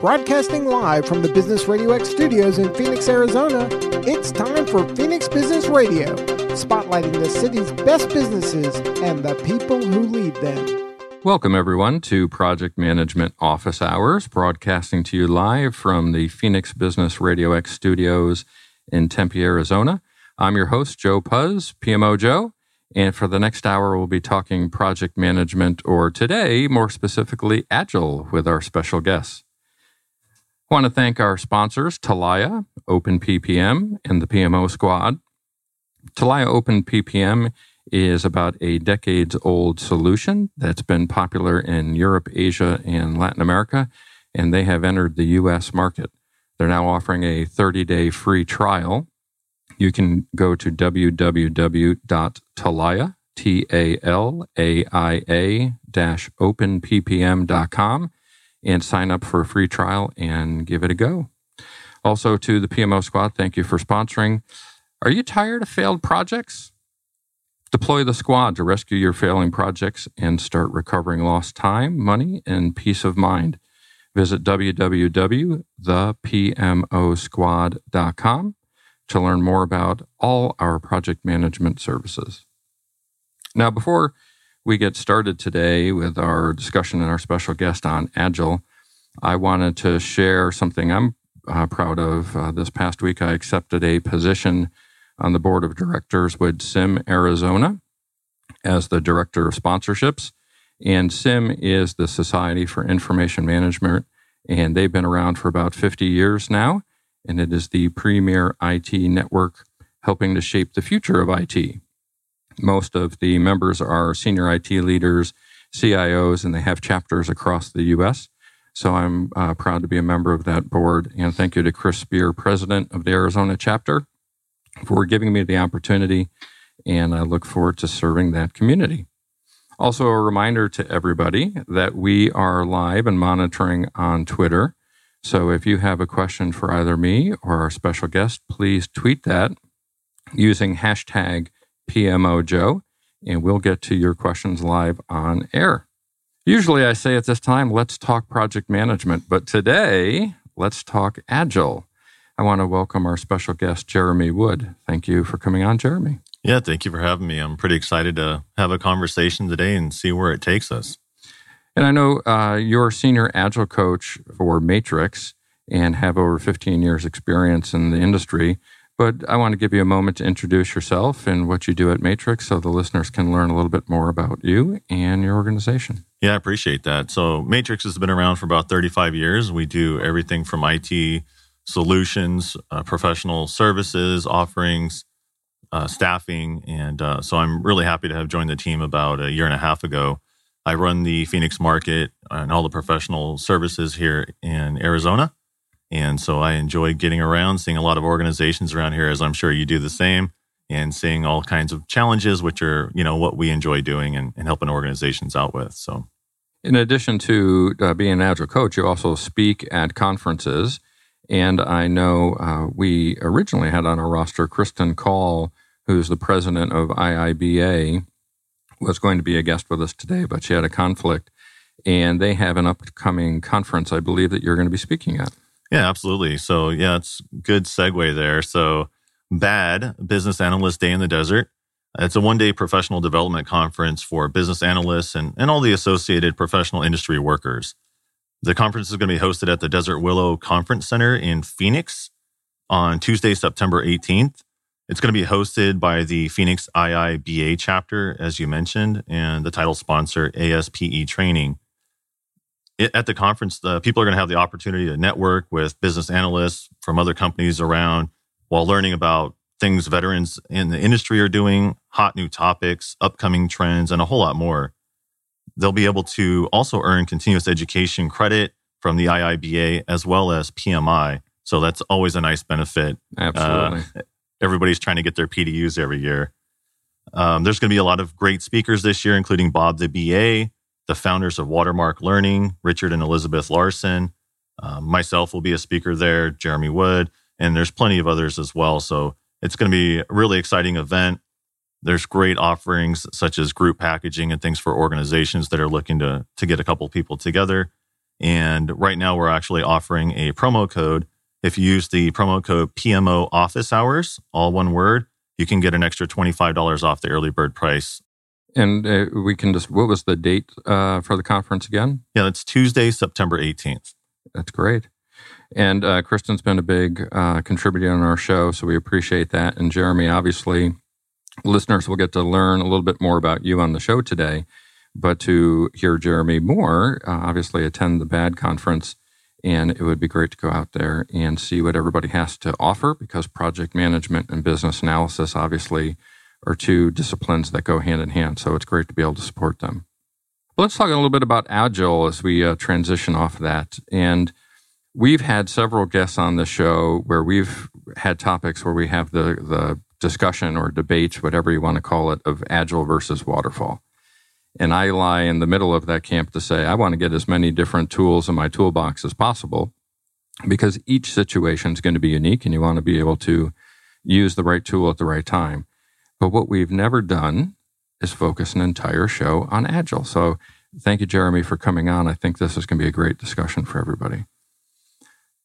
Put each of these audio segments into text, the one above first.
Broadcasting live from the Business Radio X studios in Phoenix, Arizona, it's time for Phoenix Business Radio, spotlighting the city's best businesses and the people who lead them. Welcome, everyone, to Project Management Office Hours, broadcasting to you live from the Phoenix Business Radio X studios in Tempe, Arizona. I'm your host, Joe Pusz, PMO Joe. And for the next hour, we'll be talking project management, or today, more specifically, Agile, with our special guests. I want to thank our sponsors, Talaia, OpenPPM, and the PMO Squad. Talaia OpenPPM is about a decades old solution that's been popular in Europe, Asia, and Latin America, and they have entered the US market. They're now offering a 30 day free trial. You can go to www.talaia, T A L A I A openppm.com and sign up for a free trial and give it a go. Also, to the PMO squad, thank you for sponsoring. Are you tired of failed projects? Deploy the squad to rescue your failing projects and start recovering lost time, money, and peace of mind. Visit www.thepmosquad.com to learn more about all our project management services. Now, before we get started today with our discussion and our special guest on Agile, I wanted to share something I'm uh, proud of. Uh, this past week, I accepted a position on the board of directors with SIM Arizona as the director of sponsorships. And SIM is the Society for Information Management, and they've been around for about 50 years now. And it is the premier IT network helping to shape the future of IT. Most of the members are senior IT leaders, CIOs, and they have chapters across the U.S. So I'm uh, proud to be a member of that board. And thank you to Chris Spear, president of the Arizona chapter, for giving me the opportunity. And I look forward to serving that community. Also, a reminder to everybody that we are live and monitoring on Twitter. So if you have a question for either me or our special guest, please tweet that using hashtag PMO Joe, and we'll get to your questions live on air. Usually I say at this time, let's talk project management, but today, let's talk Agile. I want to welcome our special guest, Jeremy Wood. Thank you for coming on, Jeremy. Yeah, thank you for having me. I'm pretty excited to have a conversation today and see where it takes us. And I know uh, you're a senior Agile coach for Matrix and have over 15 years' experience in the industry. But I want to give you a moment to introduce yourself and what you do at Matrix so the listeners can learn a little bit more about you and your organization. Yeah, I appreciate that. So, Matrix has been around for about 35 years. We do everything from IT solutions, uh, professional services, offerings, uh, staffing. And uh, so, I'm really happy to have joined the team about a year and a half ago. I run the Phoenix market and all the professional services here in Arizona. And so I enjoy getting around, seeing a lot of organizations around here, as I'm sure you do the same, and seeing all kinds of challenges, which are, you know, what we enjoy doing and, and helping organizations out with. So, in addition to uh, being an agile coach, you also speak at conferences. And I know uh, we originally had on our roster Kristen Call, who's the president of IIBA, was going to be a guest with us today, but she had a conflict. And they have an upcoming conference, I believe, that you're going to be speaking at. Yeah, absolutely. So, yeah, it's good segue there. So, BAD, Business Analyst Day in the Desert. It's a one day professional development conference for business analysts and, and all the associated professional industry workers. The conference is going to be hosted at the Desert Willow Conference Center in Phoenix on Tuesday, September 18th. It's going to be hosted by the Phoenix IIBA chapter, as you mentioned, and the title sponsor, ASPE Training at the conference, uh, people are going to have the opportunity to network with business analysts from other companies around while learning about things veterans in the industry are doing, hot new topics, upcoming trends, and a whole lot more. They'll be able to also earn continuous education credit from the IIBA as well as PMI. So that's always a nice benefit. Absolutely. Uh, everybody's trying to get their PDUs every year. Um, there's going to be a lot of great speakers this year, including Bob the BA, the founders of Watermark Learning, Richard and Elizabeth Larson. Um, myself will be a speaker there, Jeremy Wood, and there's plenty of others as well. So it's going to be a really exciting event. There's great offerings such as group packaging and things for organizations that are looking to, to get a couple people together. And right now, we're actually offering a promo code. If you use the promo code PMO Office Hours, all one word, you can get an extra $25 off the early bird price. And uh, we can just, what was the date uh, for the conference again? Yeah, that's Tuesday, September 18th. That's great. And uh, Kristen's been a big uh, contributor on our show, so we appreciate that. And Jeremy, obviously, listeners will get to learn a little bit more about you on the show today. But to hear Jeremy more, uh, obviously attend the BAD conference. And it would be great to go out there and see what everybody has to offer because project management and business analysis obviously are two disciplines that go hand in hand. So it's great to be able to support them. let's talk a little bit about Agile as we uh, transition off of that. And we've had several guests on the show where we've had topics where we have the, the discussion or debate, whatever you want to call it, of Agile versus waterfall. And I lie in the middle of that camp to say, I want to get as many different tools in my toolbox as possible because each situation is going to be unique and you want to be able to use the right tool at the right time. But what we've never done is focus an entire show on Agile. So thank you, Jeremy, for coming on. I think this is going to be a great discussion for everybody.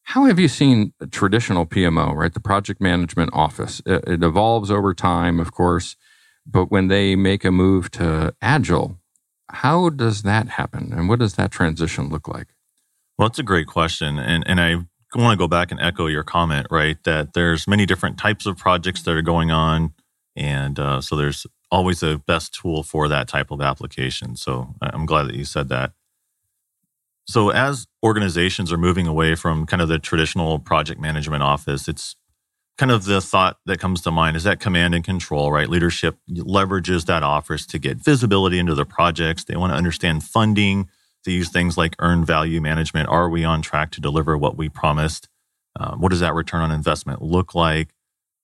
How have you seen traditional PMO, right? The project management office. It, it evolves over time, of course, but when they make a move to Agile, how does that happen? And what does that transition look like? Well, it's a great question. And, and I want to go back and echo your comment, right? That there's many different types of projects that are going on. And uh, so there's always a best tool for that type of application. So I'm glad that you said that. So as organizations are moving away from kind of the traditional project management office, it's kind of the thought that comes to mind is that command and control, right? Leadership leverages that office to get visibility into the projects. They want to understand funding, to use things like earned value management. Are we on track to deliver what we promised? Um, what does that return on investment look like?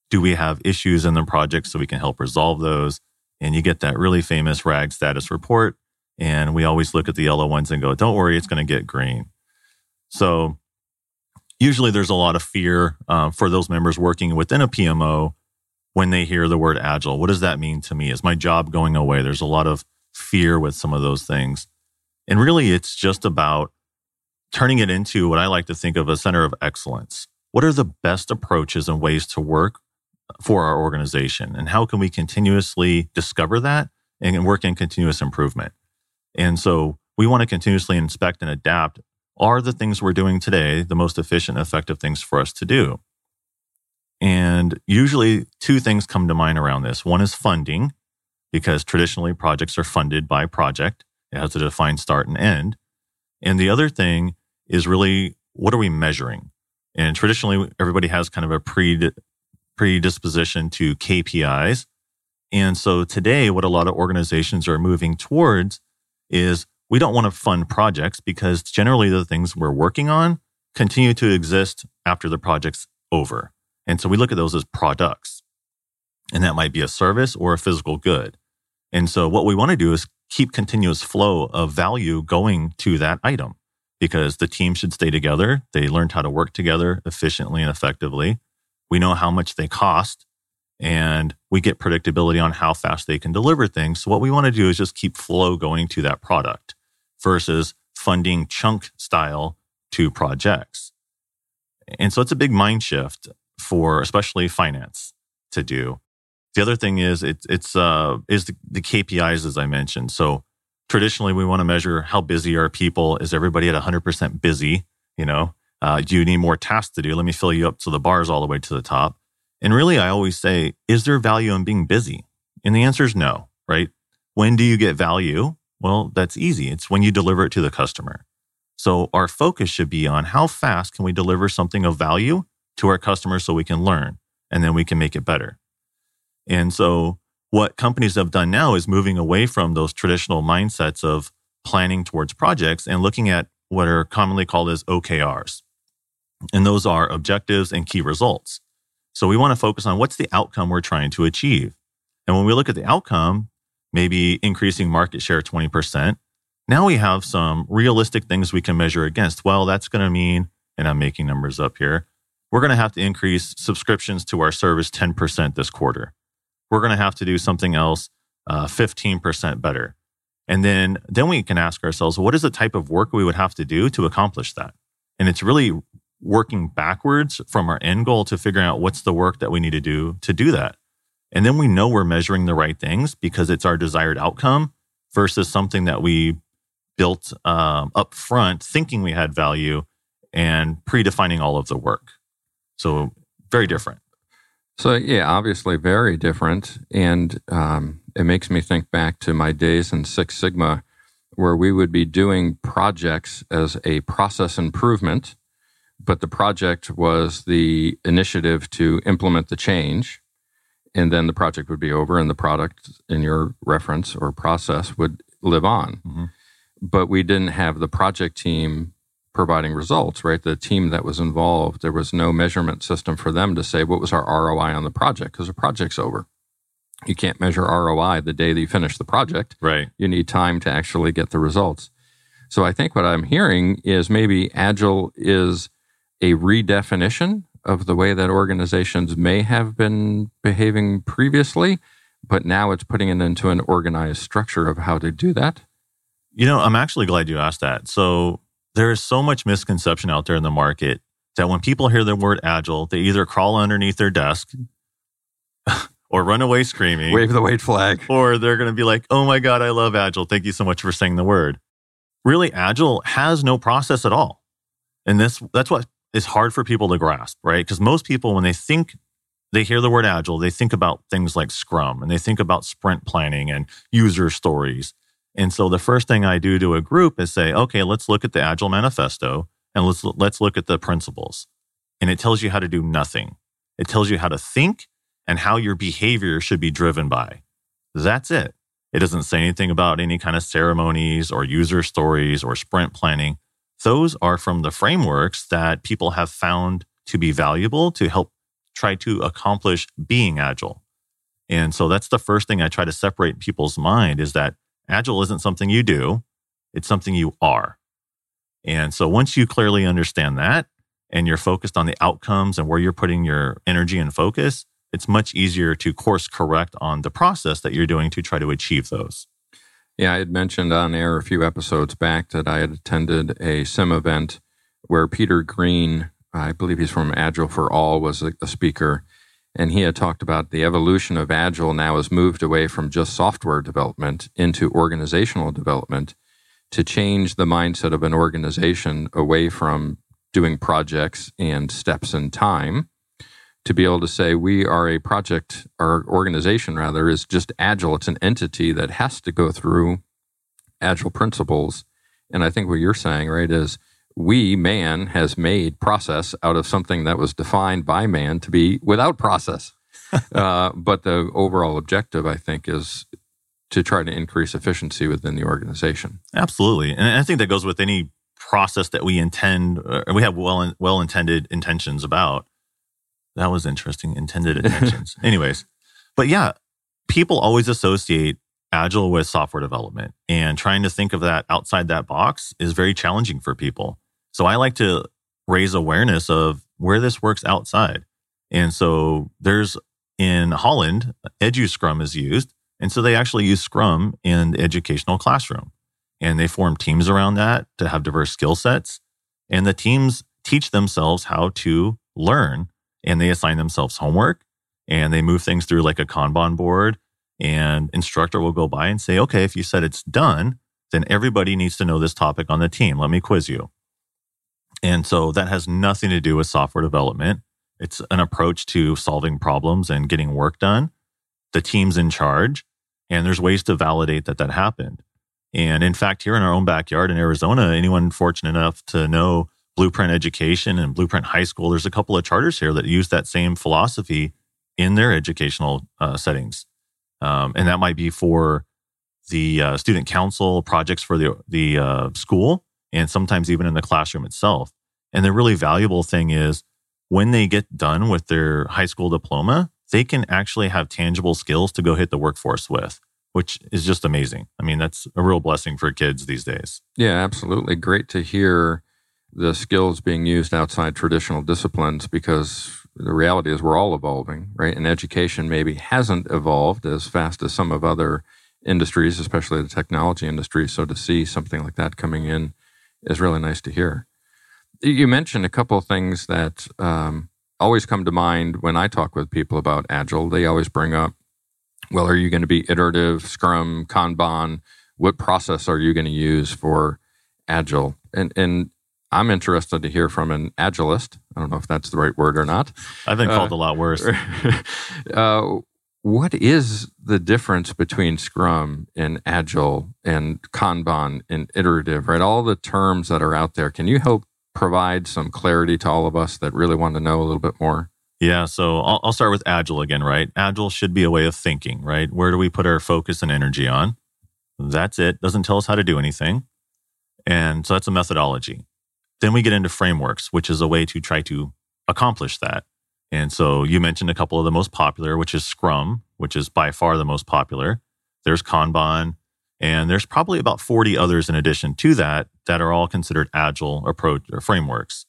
Do we have issues in the project so we can help resolve those? And you get that really famous RAG status report. And we always look at the yellow ones and go, don't worry, it's going to get green. So usually there's a lot of fear uh, for those members working within a PMO when they hear the word agile. What does that mean to me? Is my job going away? There's a lot of fear with some of those things. And really, it's just about turning it into what I like to think of a center of excellence. What are the best approaches and ways to work for our organization? And how can we continuously discover that and work in continuous improvement? And so we want to continuously inspect and adapt are the things we're doing today the most efficient, effective things for us to do? And usually, two things come to mind around this. One is funding, because traditionally projects are funded by project, it has a defined start and end. And the other thing is really what are we measuring? And traditionally, everybody has kind of a predisposition to KPIs. And so today, what a lot of organizations are moving towards is we don't want to fund projects because generally the things we're working on continue to exist after the project's over. And so we look at those as products. And that might be a service or a physical good. And so what we want to do is keep continuous flow of value going to that item because the team should stay together. They learned how to work together efficiently and effectively. We know how much they cost and we get predictability on how fast they can deliver things. So what we want to do is just keep flow going to that product versus funding chunk style to projects. And so it's a big mind shift for especially finance to do. The other thing is it's it's uh is the, the KPIs as I mentioned. So traditionally we want to measure how busy are people. Is everybody at 100% busy? You know, uh, do you need more tasks to do? Let me fill you up so the bar is all the way to the top. And really, I always say, is there value in being busy? And the answer is no, right? When do you get value? Well, that's easy. It's when you deliver it to the customer. So our focus should be on how fast can we deliver something of value to our customers so we can learn and then we can make it better. And so what companies have done now is moving away from those traditional mindsets of planning towards projects and looking at what are commonly called as OKRs. And those are objectives and key results. So we want to focus on what's the outcome we're trying to achieve. And when we look at the outcome, maybe increasing market share 20%. Now we have some realistic things we can measure against. Well, that's going to mean, and I'm making numbers up here, we're going to have to increase subscriptions to our service 10% this quarter. We're going to have to do something else uh, 15% better. And then then we can ask ourselves, what is the type of work we would have to do to accomplish that? And it's really working backwards from our end goal to figuring out what's the work that we need to do to do that. And then we know we're measuring the right things because it's our desired outcome versus something that we built um, up front thinking we had value and predefining all of the work. So very different. So yeah, obviously very different, and um, it makes me think back to my days in Six Sigma, where we would be doing projects as a process improvement, but the project was the initiative to implement the change, and then the project would be over, and the product in your reference or process would live on. Mm-hmm. But we didn't have the project team providing results, right? The team that was involved, there was no measurement system for them to say what was our ROI on the project because the project's over. You can't measure ROI the day that you finish the project. Right. You need time to actually get the results. So I think what I'm hearing is maybe agile is a redefinition of the way that organizations may have been behaving previously, but now it's putting it into an organized structure of how to do that. You know, I'm actually glad you asked that. So there is so much misconception out there in the market that when people hear the word agile, they either crawl underneath their desk or run away screaming, wave the white flag, or they're going to be like, oh my God, I love agile. Thank you so much for saying the word. Really, agile has no process at all. And this that's what is hard for people to grasp, right? Because most people, when they think they hear the word agile, they think about things like Scrum and they think about sprint planning and user stories. And so the first thing I do to a group is say, okay, let's look at the Agile Manifesto and let's let's look at the principles. And it tells you how to do nothing. It tells you how to think and how your behavior should be driven by. That's it. It doesn't say anything about any kind of ceremonies or user stories or sprint planning. Those are from the frameworks that people have found to be valuable to help try to accomplish being agile. And so that's the first thing I try to separate people's mind is that Agile isn't something you do, it's something you are. And so once you clearly understand that and you're focused on the outcomes and where you're putting your energy and focus, it's much easier to course correct on the process that you're doing to try to achieve those. Yeah, I had mentioned on air a few episodes back that I had attended a sim event where Peter Green, I believe he's from Agile for All, was a, a speaker. And he had talked about the evolution of Agile now has moved away from just software development into organizational development to change the mindset of an organization away from doing projects and steps in time to be able to say we are a project, our organization rather is just agile. It's an entity that has to go through agile principles. And I think what you're saying, right, is we, man, has made process out of something that was defined by man to be without process. uh, but the overall objective, I think, is to try to increase efficiency within the organization. Absolutely. And I think that goes with any process that we intend, uh, we have well, well intended intentions about. That was interesting. Intended intentions. Anyways, but yeah, people always associate agile with software development and trying to think of that outside that box is very challenging for people. So I like to raise awareness of where this works outside. And so there's in Holland, EduScrum is used. And so they actually use Scrum in the educational classroom. And they form teams around that to have diverse skill sets. And the teams teach themselves how to learn and they assign themselves homework and they move things through like a Kanban board. And instructor will go by and say, okay, if you said it's done, then everybody needs to know this topic on the team. Let me quiz you. And so that has nothing to do with software development. It's an approach to solving problems and getting work done. The team's in charge, and there's ways to validate that that happened. And in fact, here in our own backyard in Arizona, anyone fortunate enough to know Blueprint Education and Blueprint High School, there's a couple of charters here that use that same philosophy in their educational uh, settings. Um, and that might be for the uh, student council projects for the, the uh, school and sometimes even in the classroom itself. And the really valuable thing is when they get done with their high school diploma, they can actually have tangible skills to go hit the workforce with, which is just amazing. I mean, that's a real blessing for kids these days. Yeah, absolutely. Great to hear the skills being used outside traditional disciplines because the reality is we're all evolving, right? And education maybe hasn't evolved as fast as some of other industries, especially the technology industry. So to see something like that coming in is really nice to hear. You mentioned a couple of things that um, always come to mind when I talk with people about Agile. They always bring up, well, are you going to be iterative, Scrum, Kanban? What process are you going to use for Agile? And, and I'm interested to hear from an Agilist. I don't know if that's the right word or not. I've been called uh, a lot worse. uh, what is the difference between Scrum and Agile and Kanban and iterative, right? All the terms that are out there. Can you help provide some clarity to all of us that really want to know a little bit more? Yeah, so I'll, I'll start with Agile again, right? Agile should be a way of thinking, right? Where do we put our focus and energy on? That's it. Doesn't tell us how to do anything. And so that's a methodology. Then we get into frameworks, which is a way to try to accomplish that. And so you mentioned a couple of the most popular, which is Scrum, which is by far the most popular. There's Kanban, and there's probably about 40 others in addition to that that are all considered agile approach or frameworks.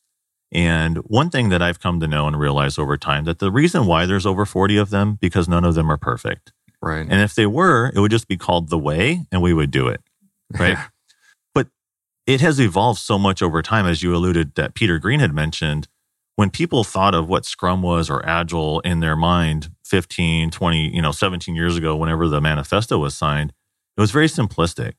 And one thing that I've come to know and realize over time that the reason why there's over 40 of them because none of them are perfect. Right. And if they were, it would just be called the way and we would do it. Right. It has evolved so much over time as you alluded that Peter Green had mentioned when people thought of what Scrum was or Agile in their mind 15, 20, you know, 17 years ago, whenever the manifesto was signed, it was very simplistic.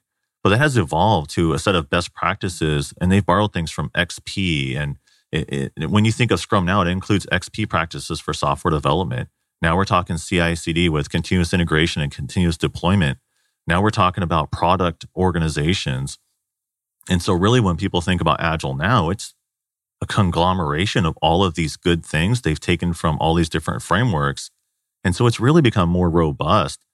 But that has evolved to a set of best practices, and they've borrowed things from XP. And it, it, when you think of Scrum now, it includes XP practices for software development. Now we're talking CI CD with continuous integration and continuous deployment. Now we're talking about product organizations. And so, really, when people think about Agile now, it's a conglomeration of all of these good things they've taken from all these different frameworks. And so it's really become more robust.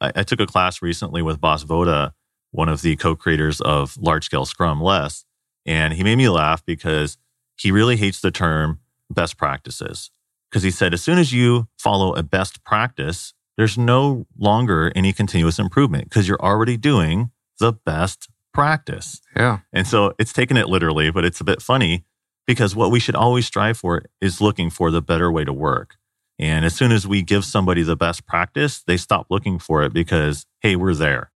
I, I took a class recently with Bas Vodde, one of the co creators of Large Scale Scrum LeSS, and he made me laugh because he really hates the term best practices. Because he said, as soon as you follow a best practice, there's no longer any continuous improvement because you're already doing the best practice. Yeah. And so it's taken it literally, but it's a bit funny because what we should always strive for is looking for the better way to work. And as soon as we give somebody the best practice, they stop looking for it because, hey, we're there.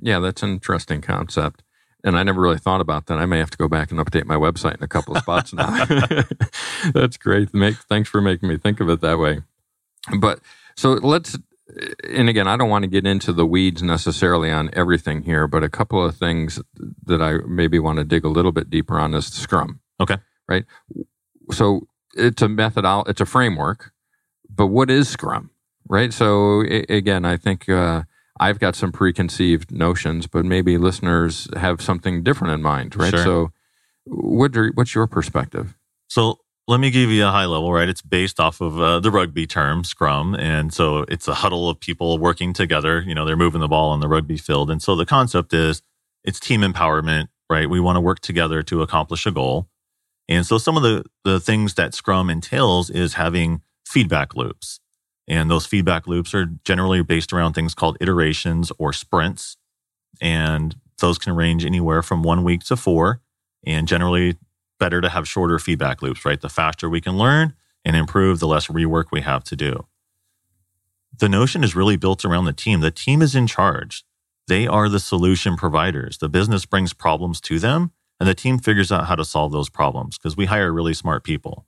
Yeah, that's an interesting concept. And I never really thought about that. I may have to go back and update my website in a couple of spots now. that's great. Make, thanks for making me think of it that way. But so let's, and again, I don't want to get into the weeds necessarily on everything here, but a couple of things that I maybe want to dig a little bit deeper on is Scrum. Okay right? So it's a methodology, it's a framework, but what is Scrum, right? So again, I think uh, I've got some preconceived notions, but maybe listeners have something different in mind, right? Sure. So what are, what's your perspective? So let me give you a high level, right? It's based off of uh, the rugby term, scrum. And so it's a huddle of people working together. You know, they're moving the ball on the rugby field. And so the concept is it's team empowerment, right? We want to work together to accomplish a goal. And so some of the, the things that Scrum entails is having feedback loops. And those feedback loops are generally based around things called iterations or sprints. And those can range anywhere from one week to four. And generally, better to have shorter feedback loops, right? The faster we can learn and improve, the less rework we have to do. The notion is really built around the team. The team is in charge. They are the solution providers. The business brings problems to them and the team figures out how to solve those problems because we hire really smart people.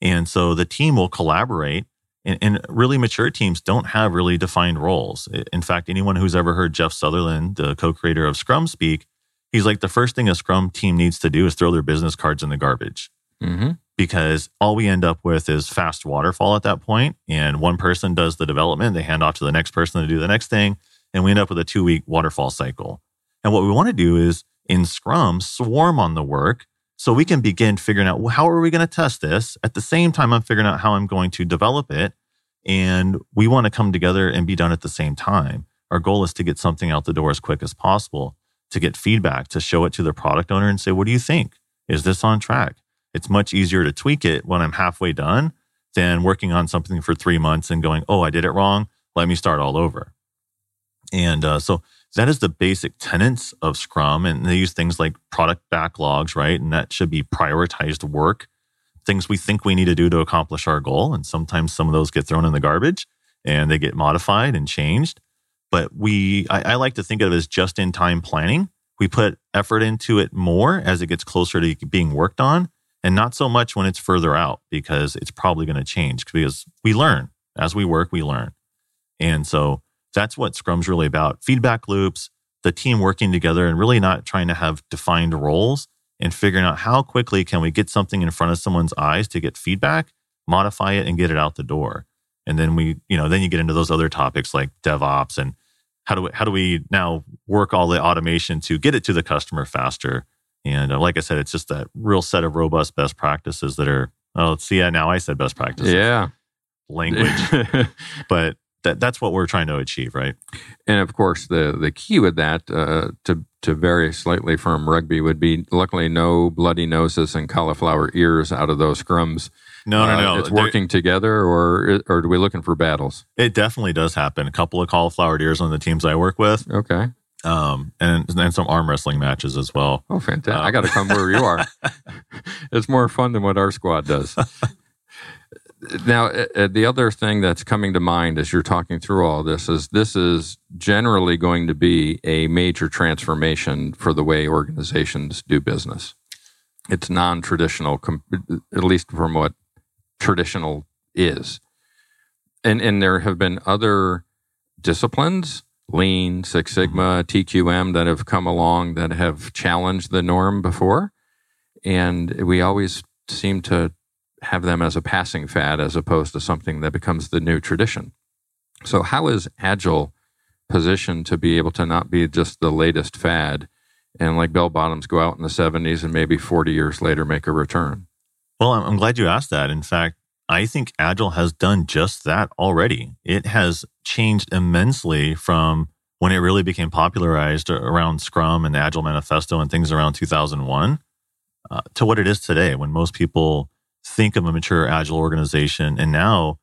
And so the team will collaborate. And, and, really mature teams don't have really defined roles. In fact, anyone who's ever heard Jeff Sutherland, the co creator of Scrum, speak, he's like, the first thing a Scrum team needs to do is throw their business cards in the garbage. Mm-hmm. Because all we end up with is fast waterfall at that point, And one person does the development, they hand off to the next person to do the next thing. And we end up with a two week waterfall cycle. And what we want to do is in Scrum swarm on the work so we can begin figuring out well, how are we going to test this at the same time i'm figuring out how i'm going to develop it and we want to come together and be done at the same time our goal is to get something out the door as quick as possible to get feedback to show it to the product owner and say what do you think is this on track it's much easier to tweak it when i'm halfway done than working on something for three months and going oh i did it wrong let me start all over and uh, so that is the basic tenets of Scrum. And they use things like product backlogs, right? And that should be prioritized work, things we think we need to do to accomplish our goal. And sometimes some of those get thrown in the garbage and they get modified and changed. But we, I, I like to think of it as just in time planning. We put effort into it more as it gets closer to being worked on and not so much when it's further out because it's probably going to change because we learn as we work, we learn. And so that's what Scrum's really about feedback loops, the team working together and really not trying to have defined roles and figuring out how quickly can we get something in front of someone's eyes to get feedback, modify it and get it out the door. And then we, you know, then you get into those other topics like DevOps and how do we, how do we now work all the automation to get it to the customer faster? And uh, like I said, it's just that real set of robust best practices that are. Oh, see. Yeah, now I said best practices. Yeah, language, but that that's what we're trying to achieve, right? And of course, the the key with that uh, to to vary slightly from rugby would be luckily no bloody noses and cauliflower ears out of those scrums. No, no, no. Uh, it's working together, or or are we looking for battles? It definitely does happen. A couple of cauliflower ears on the teams I work with. Okay. Um, and and some arm wrestling matches as well. Oh, fantastic! Um, I got to come where you are. it's more fun than what our squad does. now, uh, uh, the other thing that's coming to mind as you're talking through all this is this is generally going to be a major transformation for the way organizations do business. It's non-traditional, at least from what traditional is, and and there have been other disciplines Lean, Six mm-hmm. Sigma, TQM that have come along that have challenged the norm before. And we always seem to have them as a passing fad as opposed to something that becomes the new tradition. So, how is Agile positioned to be able to not be just the latest fad and like bell bottoms go out in the 70s and maybe 40 years later make a return? Well, I'm glad you asked that. In fact, I think Agile has done just that already. It has changed immensely from when it really became popularized around Scrum and the Agile Manifesto and things around 2001 uh, to what it is today when most people think of a mature Agile organization. And now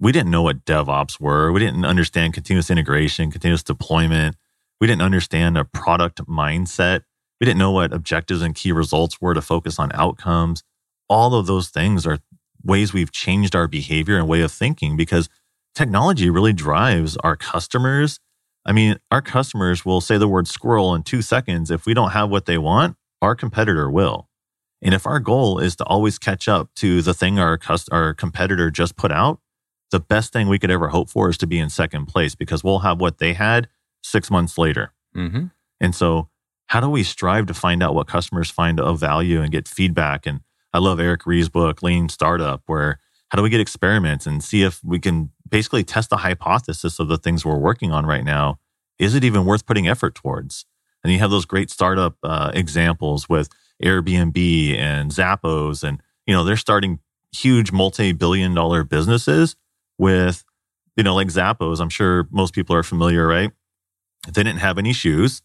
we didn't know what DevOps were. We didn't understand continuous integration, continuous deployment. We didn't understand a product mindset. We didn't know what objectives and key results were to focus on outcomes. All of those things are ways we've changed our behavior and way of thinking because technology really drives our customers. I mean, our customers will say the word squirrel in two seconds. If we don't have what they want, our competitor will. And if our goal is to always catch up to the thing our, our competitor just put out, the best thing we could ever hope for is to be in second place because we'll have what they had six months later. Mm-hmm. And so, how do we strive to find out what customers find of value and get feedback and I love Eric Ries's book, Lean Startup, where how do we get experiments and see if we can basically test the hypothesis of the things we're working on right now? Is it even worth putting effort towards? And you have those great startup uh, examples with Airbnb and Zappos, and you know they're starting huge multi-billion-dollar businesses with, you know, like Zappos. I'm sure most people are familiar, right? They didn't have any shoes.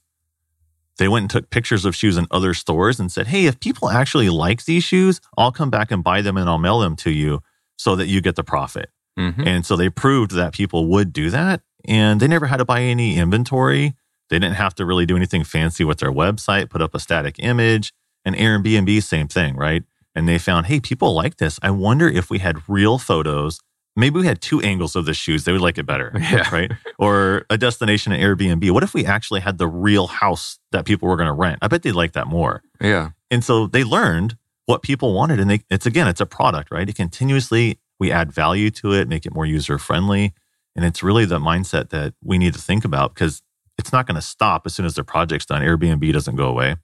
They went and took pictures of shoes in other stores and said, Hey, if people actually like these shoes, I'll come back and buy them and I'll mail them to you so that you get the profit. Mm-hmm. And so they proved that people would do that. And they never had to buy any inventory. They didn't have to really do anything fancy with their website, put up a static image. And Airbnb, same thing, right? And they found, hey, people like this. I wonder if we had real photos maybe we had two angles of the shoes. They would like it better. Yeah. Right. Or a destination at Airbnb. What if we actually had the real house that people were going to rent? I bet they'd like that more. Yeah. And so they learned what people wanted. And they, it's again, it's a product, right? It continuously, we add value to it, make it more user friendly. And it's really the mindset that we need to think about because it's not going to stop as soon as the project's done. Airbnb doesn't go away.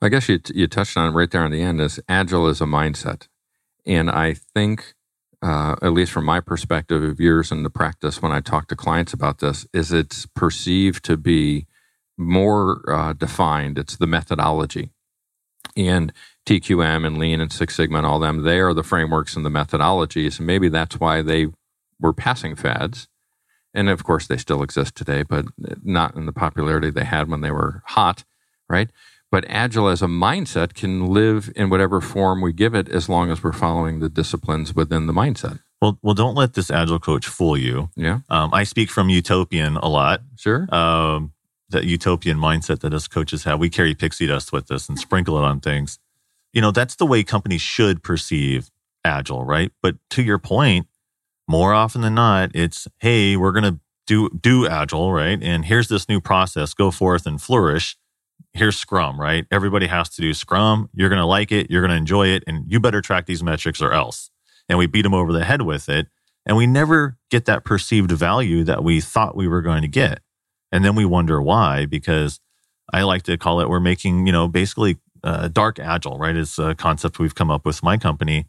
I guess you, you touched on it right there on the end is agile is a mindset. And I think uh, at least from my perspective of years in the practice when I talk to clients about this, is it's perceived to be more uh, defined. It's the methodology. And TQM and Lean and Six Sigma and all them, they are the frameworks and the methodologies. And maybe that's why they were passing fads. And of course, they still exist today, but not in the popularity they had when they were hot, right? But agile as a mindset can live in whatever form we give it as long as we're following the disciplines within the mindset. Well, well, don't let this agile coach fool you. Yeah. Um, I speak from utopian a lot. Sure. Um, that utopian mindset that us coaches have. We carry pixie dust with us and sprinkle it on things. You know, that's the way companies should perceive agile, right? But to your point, more often than not, it's hey, we're going to do do agile, right? And here's this new process. Go forth and flourish. Here's Scrum, right? Everybody has to do Scrum. You're going to like it. You're going to enjoy it, and you better track these metrics or else. And we beat them over the head with it, and we never get that perceived value that we thought we were going to get. And then we wonder why, because I like to call it we're making, you know, basically uh, dark agile, right? It's a concept we've come up with my company.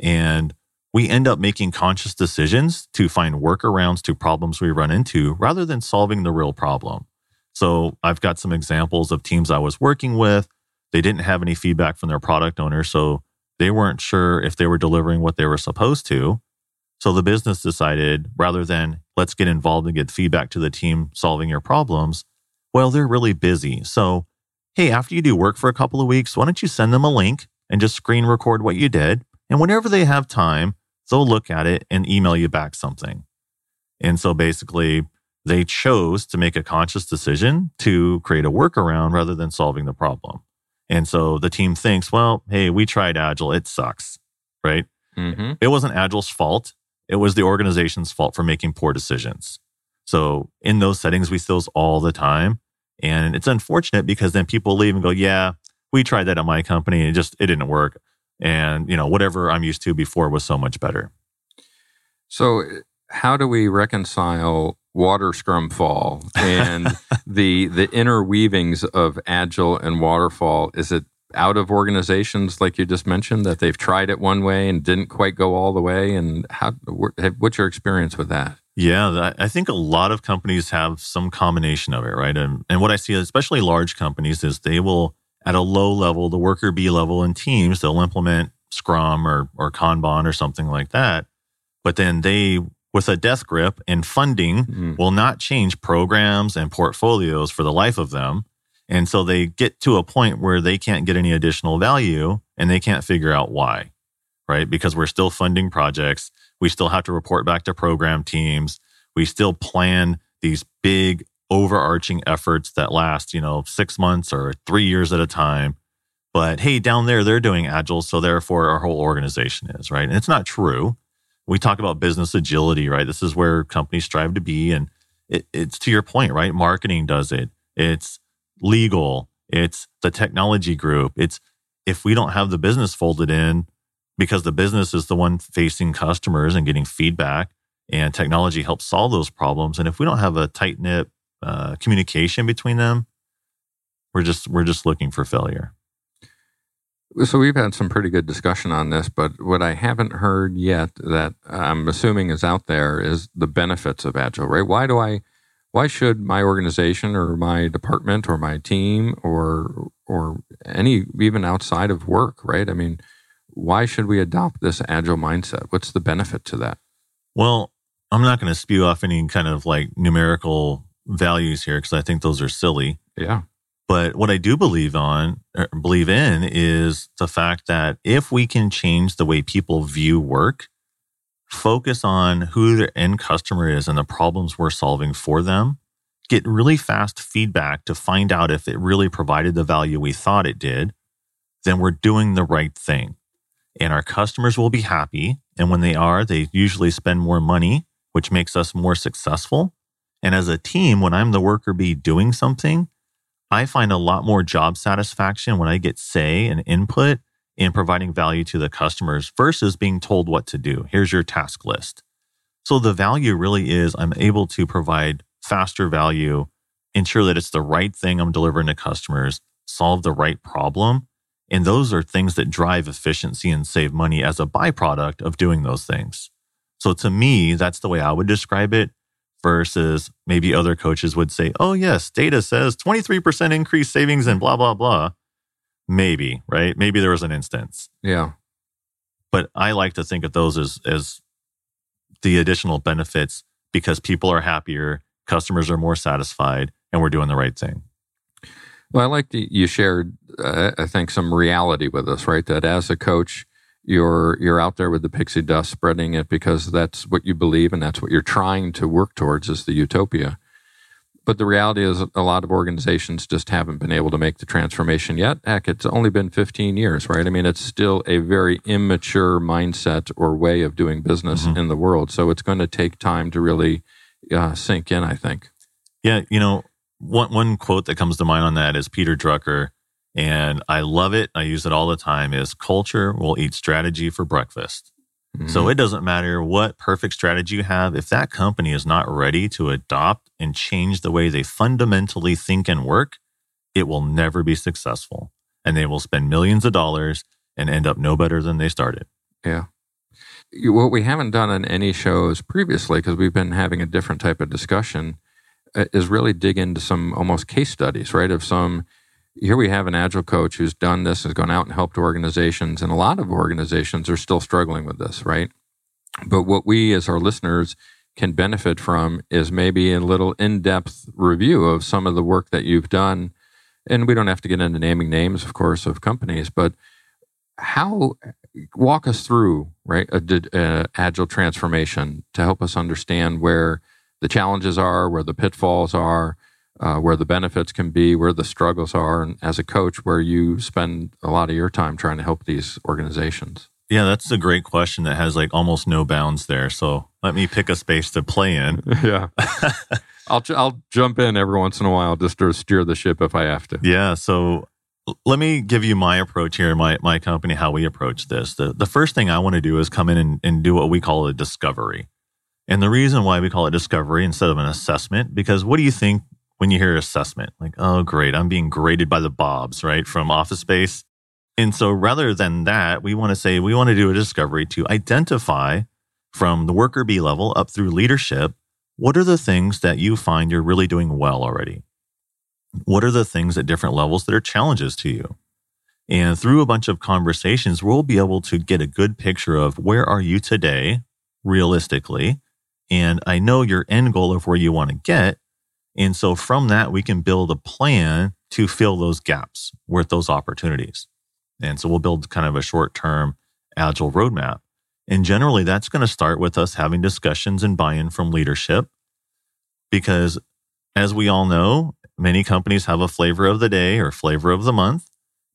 And we end up making conscious decisions to find workarounds to problems we run into rather than solving the real problem. So I've got some examples of teams I was working with. They didn't have any feedback from their product owner. So they weren't sure if they were delivering what they were supposed to. So the business decided rather than let's get involved and get feedback to the team solving your problems, well, they're really busy. So, hey, after you do work for a couple of weeks, why don't you send them a link and just screen record what you did? And whenever they have time, they'll look at it and email you back something. And so basically, they chose to make a conscious decision to create a workaround rather than solving the problem. And so the team thinks, well, hey, we tried Agile, it sucks, right? Mm-hmm. It wasn't Agile's fault. It was the organization's fault for making poor decisions. So in those settings, we see those all the time. And it's unfortunate because then people leave and go, yeah, we tried that at my company and it just, it didn't work. And, you know, whatever I'm used to before was so much better. So how do we reconcile water scrum fall. And the the interweavings of agile and waterfall? Is it out of organizations like you just mentioned that they've tried it one way and didn't quite go all the way? And how what's your experience with that? Yeah i think a lot of companies have some combination of it right? And, and what i see especially large companies is they will at a low level the worker bee level in teams they'll implement scrum or, or kanban or something like that but then they with a death grip and funding mm-hmm. will not change programs and portfolios for the life of them and so they get to a point where they can't get any additional value and they can't figure out why, right? Because we're still funding projects. We still have to report back to program teams. We still plan these big overarching efforts that last, you know, six months or three years at a time. But hey, down there, they're doing agile. So therefore, our whole organization is, right? And it's not true. We talk about business agility, right? This is where companies strive to be. And it, it's to your point, right? Marketing does it. It's legal, it's the technology group. It's if we don't have the business folded in because the business is the one facing customers and getting feedback and technology helps solve those problems. And if we don't have a tight knit uh, communication between them, we're just we're just looking for failure. So we've had some pretty good discussion on this, but what I haven't heard yet that I'm assuming is out there is the benefits of agile. Right? Why do I why should my organization or my department or my team or or any even outside of work right i mean why should we adopt this agile mindset what's the benefit to that well i'm not going to spew off any kind of like numerical values here because i think those are silly yeah but what i do believe on er, believe in is the fact that if we can change the way people view work focus on who their end customer is and the problems we're solving for them, get really fast feedback to find out if it really provided the value we thought it did, then we're doing the right thing. And our customers will be happy. And when they are, they usually spend more money, which makes us more successful. And as a team, when I'm the worker bee doing something, I find a lot more job satisfaction when I get say and input in providing value to the customers versus being told what to do. Here's your task list. So the value really is I'm able to provide faster value, ensure that it's the right thing I'm delivering to customers, solve the right problem. And those are things that drive efficiency and save money as a byproduct of doing those things. So to me, that's the way I would describe it versus maybe other coaches would say, oh, yes, data says 23% increase savings and blah, blah, blah. Maybe, right? Maybe there was an instance. Yeah. But I like to think of those as as the additional benefits because people are happier, customers are more satisfied, and we're doing the right thing. Well, I like that you shared, uh, I think, some reality with us, right? That as a coach, you're you're out there with the pixie dust, spreading it because that's what you believe and that's what you're trying to work towards is the utopia. But the reality is, a lot of organizations just haven't been able to make the transformation yet. Heck, it's only been 15 years, right? I mean, it's still a very immature mindset or way of doing business mm-hmm. in the world. So it's going to take time to really uh, sink in. I think. Yeah, you know, one one quote that comes to mind on that is Peter Drucker, and I love it. I use it all the time. Is culture will eat strategy for breakfast. Mm-hmm. So it doesn't matter what perfect strategy you have if that company is not ready to adopt and change the way they fundamentally think and work, it will never be successful, and they will spend millions of dollars and end up no better than they started. Yeah. What we haven't done on any shows previously, because we've been having a different type of discussion, is really dig into some almost case studies, right? Of some, here we have an agile coach who's done this, has gone out and helped organizations, and a lot of organizations are still struggling with this, right? But what we as our listeners can benefit from is maybe a little in depth review of some of the work that you've done. And we don't have to get into naming names, of course, of companies, but how walk us through right a, a, agile transformation to help us understand where the challenges are, where the pitfalls are, uh, where the benefits can be, where the struggles are, and as a coach, where you spend a lot of your time trying to help these organizations. Yeah, that's a great question that has like almost no bounds there. So let me pick a space to play in. yeah. I'll, I'll jump in every once in a while just to steer the ship if I have to. Yeah. So let me give you my approach here, my my company, how we approach this. The the first thing I want to do is come in and, and do what we call a discovery. And the reason why we call it discovery instead of an assessment, because what do you think when you hear assessment? Like, oh great, I'm being graded by the Bobs, right? From office space. And so rather than that, we want to say we want to do a discovery to identify from the worker B level up through leadership, what are the things that you find you're really doing well already? what are the things at different levels that are challenges to you? And through a bunch of conversations, we'll be able to get a good picture of where are you today realistically. And I know your end goal of where you want to get. And so from that, we can build a plan to fill those gaps with those opportunities. And so we'll build kind of a short term agile roadmap. And generally, that's going to start with us having discussions and buy in from leadership. Because as we all know, many companies have a flavor of the day or flavor of the month.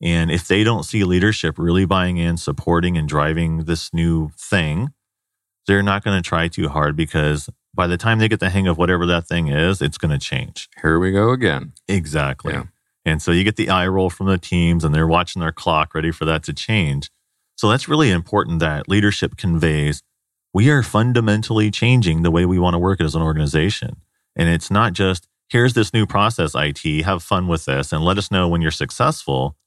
And if they don't see leadership really buying in, supporting, and driving this new thing, they're not going to try too hard because by the time they get the hang of whatever that thing is, it's going to change. Here we go again. Exactly. Yeah. And so you get the eye roll from the teams and they're watching their clock ready for that to change. So that's really important that leadership conveys we are fundamentally changing the way we want to work as an organization. And it's not just, here's this new process, IT, have fun with this and let us know when you're successful.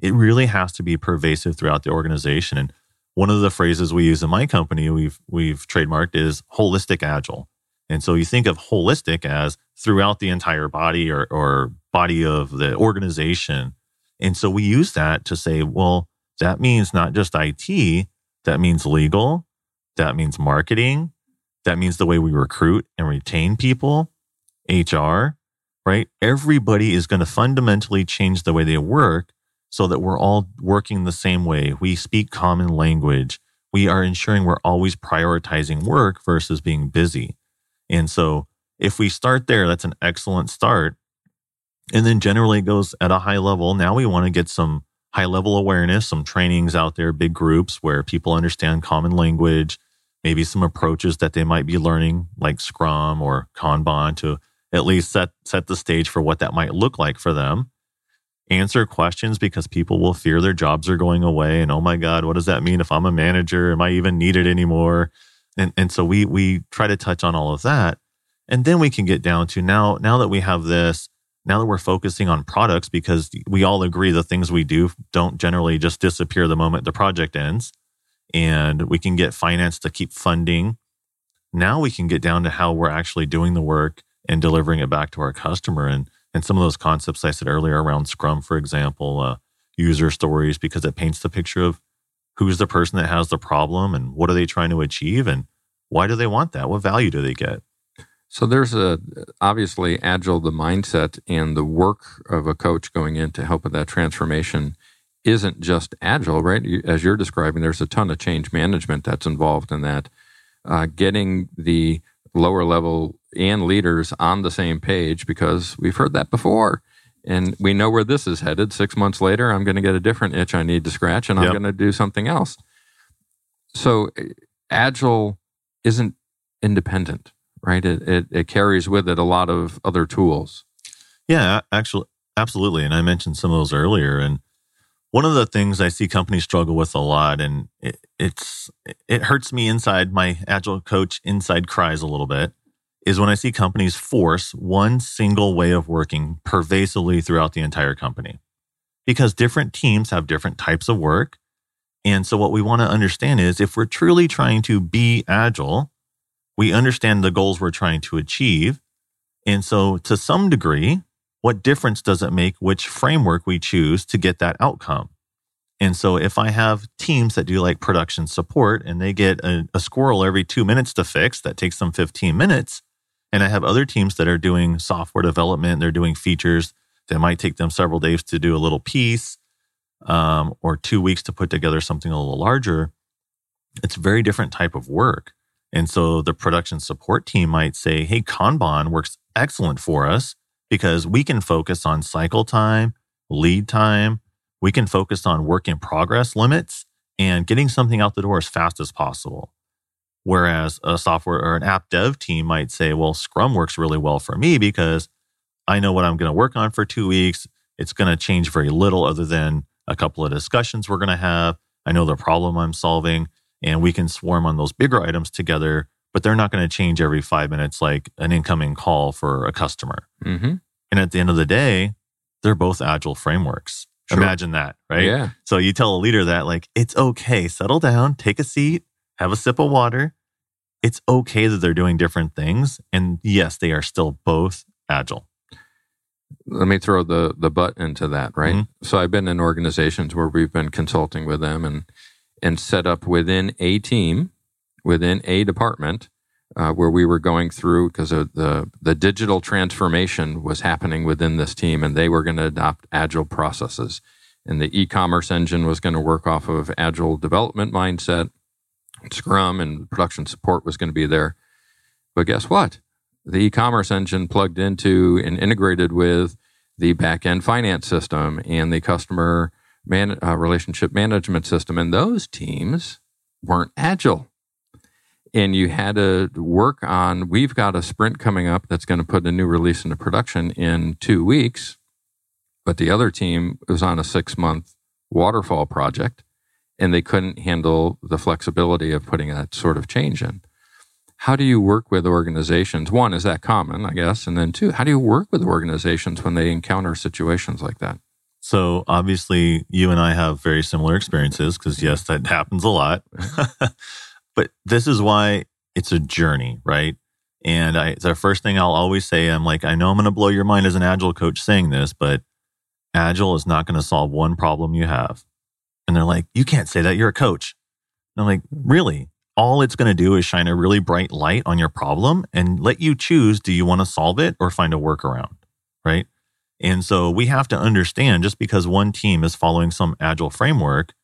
It really has to be pervasive throughout the organization. And one of the phrases we use in my company, we've we've trademarked is holistic agile. And so you think of holistic as throughout the entire body or, or body of the organization. And so we use that to say, well, that means not just IT, that means legal, that means marketing, that means the way we recruit and retain people, HR, right? Everybody is going to fundamentally change the way they work so that we're all working the same way. We speak common language. We are ensuring we're always prioritizing work versus being busy. And so if we start there, that's an excellent start. And then generally it goes at a high level. Now we want to get some high level awareness, some trainings out there, big groups where people understand common language, maybe some approaches that they might be learning, like Scrum or Kanban, to at least set set the stage for what that might look like for them answer questions because people will fear their jobs are going away and oh my god what does that mean if i'm a manager am i even needed anymore and and so we we try to touch on all of that. And then we can get down to now now that we have this now that we're focusing on products because we all agree the things we do don't generally just disappear the moment the project ends. And we can get finance to keep funding. Now we can get down to how we're actually doing the work and delivering it back to our customer. And and some of those concepts I said earlier around Scrum, for example, uh, user stories, because it paints the picture of who's the person that has the problem and what are they trying to achieve and why do they want that? What value do they get? So there's a obviously agile the mindset and the work of a coach going in to help with that transformation isn't just agile, right? As you're describing, there's a ton of change management that's involved in that. Uh, getting the lower level and leaders on the same page because we've heard that before. And we know where this is headed. Six months later, I'm going to get a different itch I need to scratch and I'm going to do something else. So, Agile isn't independent, right? It, it, it carries with it a lot of other tools. Yeah, actually, absolutely. And I mentioned some of those earlier. And one of the things I see companies struggle with a lot, and it, it's it hurts me inside. My agile coach inside cries a little bit. Is when I see companies force one single way of working pervasively throughout the entire company, because different teams have different types of work. And so, what we want to understand is if we're truly trying to be agile, we understand the goals we're trying to achieve. And so, to some degree, what difference does it make which framework we choose to get that outcome? And so, if I have teams that do like production support and they get a, a, squirrel every two minutes to fix, that takes them 15 minutes. And I have other teams that are doing software development, they're doing features that might take them several days to do a little piece um, or two weeks to put together something a little larger. It's a very different type of work. And so the production support team might say, hey, Kanban works excellent for us because we can focus on cycle time, lead time. We can focus on work in progress limits and getting something out the door as fast as possible. Whereas a software or an app dev team might say, well, Scrum works really well for me because I know what I'm going to work on for two weeks. It's going to change very little other than a couple of discussions we're going to have. I know the problem I'm solving and we can swarm on those bigger items together, but they're not going to change every five minutes like an incoming call for a customer. Mm-hmm. And at the end of the day, they're both agile frameworks. Sure. Imagine that, right? Yeah. So you tell a leader that, like, it's okay, settle down, take a seat, have a sip of water. It's okay that they're doing different things. And yes, they are still both agile. Let me throw the the butt into that, right? Mm-hmm. So I've been in organizations where we've been consulting with them and and set up within a team, within a department, uh, where we were going through because the the digital transformation was happening within this team, and they were going to adopt agile processes, and the e-commerce engine was going to work off of agile development mindset, Scrum, and production support was going to be there. But guess what? The e-commerce engine plugged into and integrated with the back-end finance system and the customer man, uh, relationship management system, and those teams weren't agile. And you had to work on. We've got a sprint coming up that's going to put a new release into production in two weeks, but the other team was on a six month waterfall project, and they couldn't handle the flexibility of putting that sort of change in. How do you work with organizations? One, is that common, I guess? And then two, how do you work with organizations when they encounter situations like that? So obviously, you and I have very similar experiences because, yes, that happens a lot. but this is why it's a journey, right? And I, the first thing I'll always say, I'm like, I know I'm going to blow your mind as an agile coach saying this, but agile is not going to solve one problem you have. And they're like, you can't say that. You're a coach. And I'm like, really? All it's going to do is shine a really bright light on your problem and let you choose do you want to solve it or find a workaround, right? And so we have to understand just because one team is following some agile framework,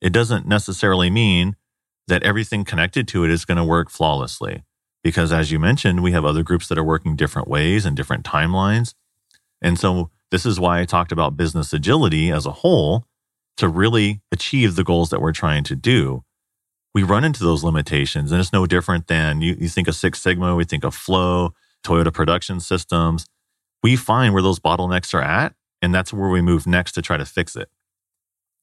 it doesn't necessarily mean that everything connected to it is going to work flawlessly. Because as you mentioned, we have other groups that are working different ways and different timelines. And so this is why I talked about business agility as a whole to really achieve the goals that we're trying to do. We run into those limitations, and it's no different than you, you think of Six Sigma, we think of Flow, Toyota production systems we find where those bottlenecks are at, and that's where we move next to try to fix it.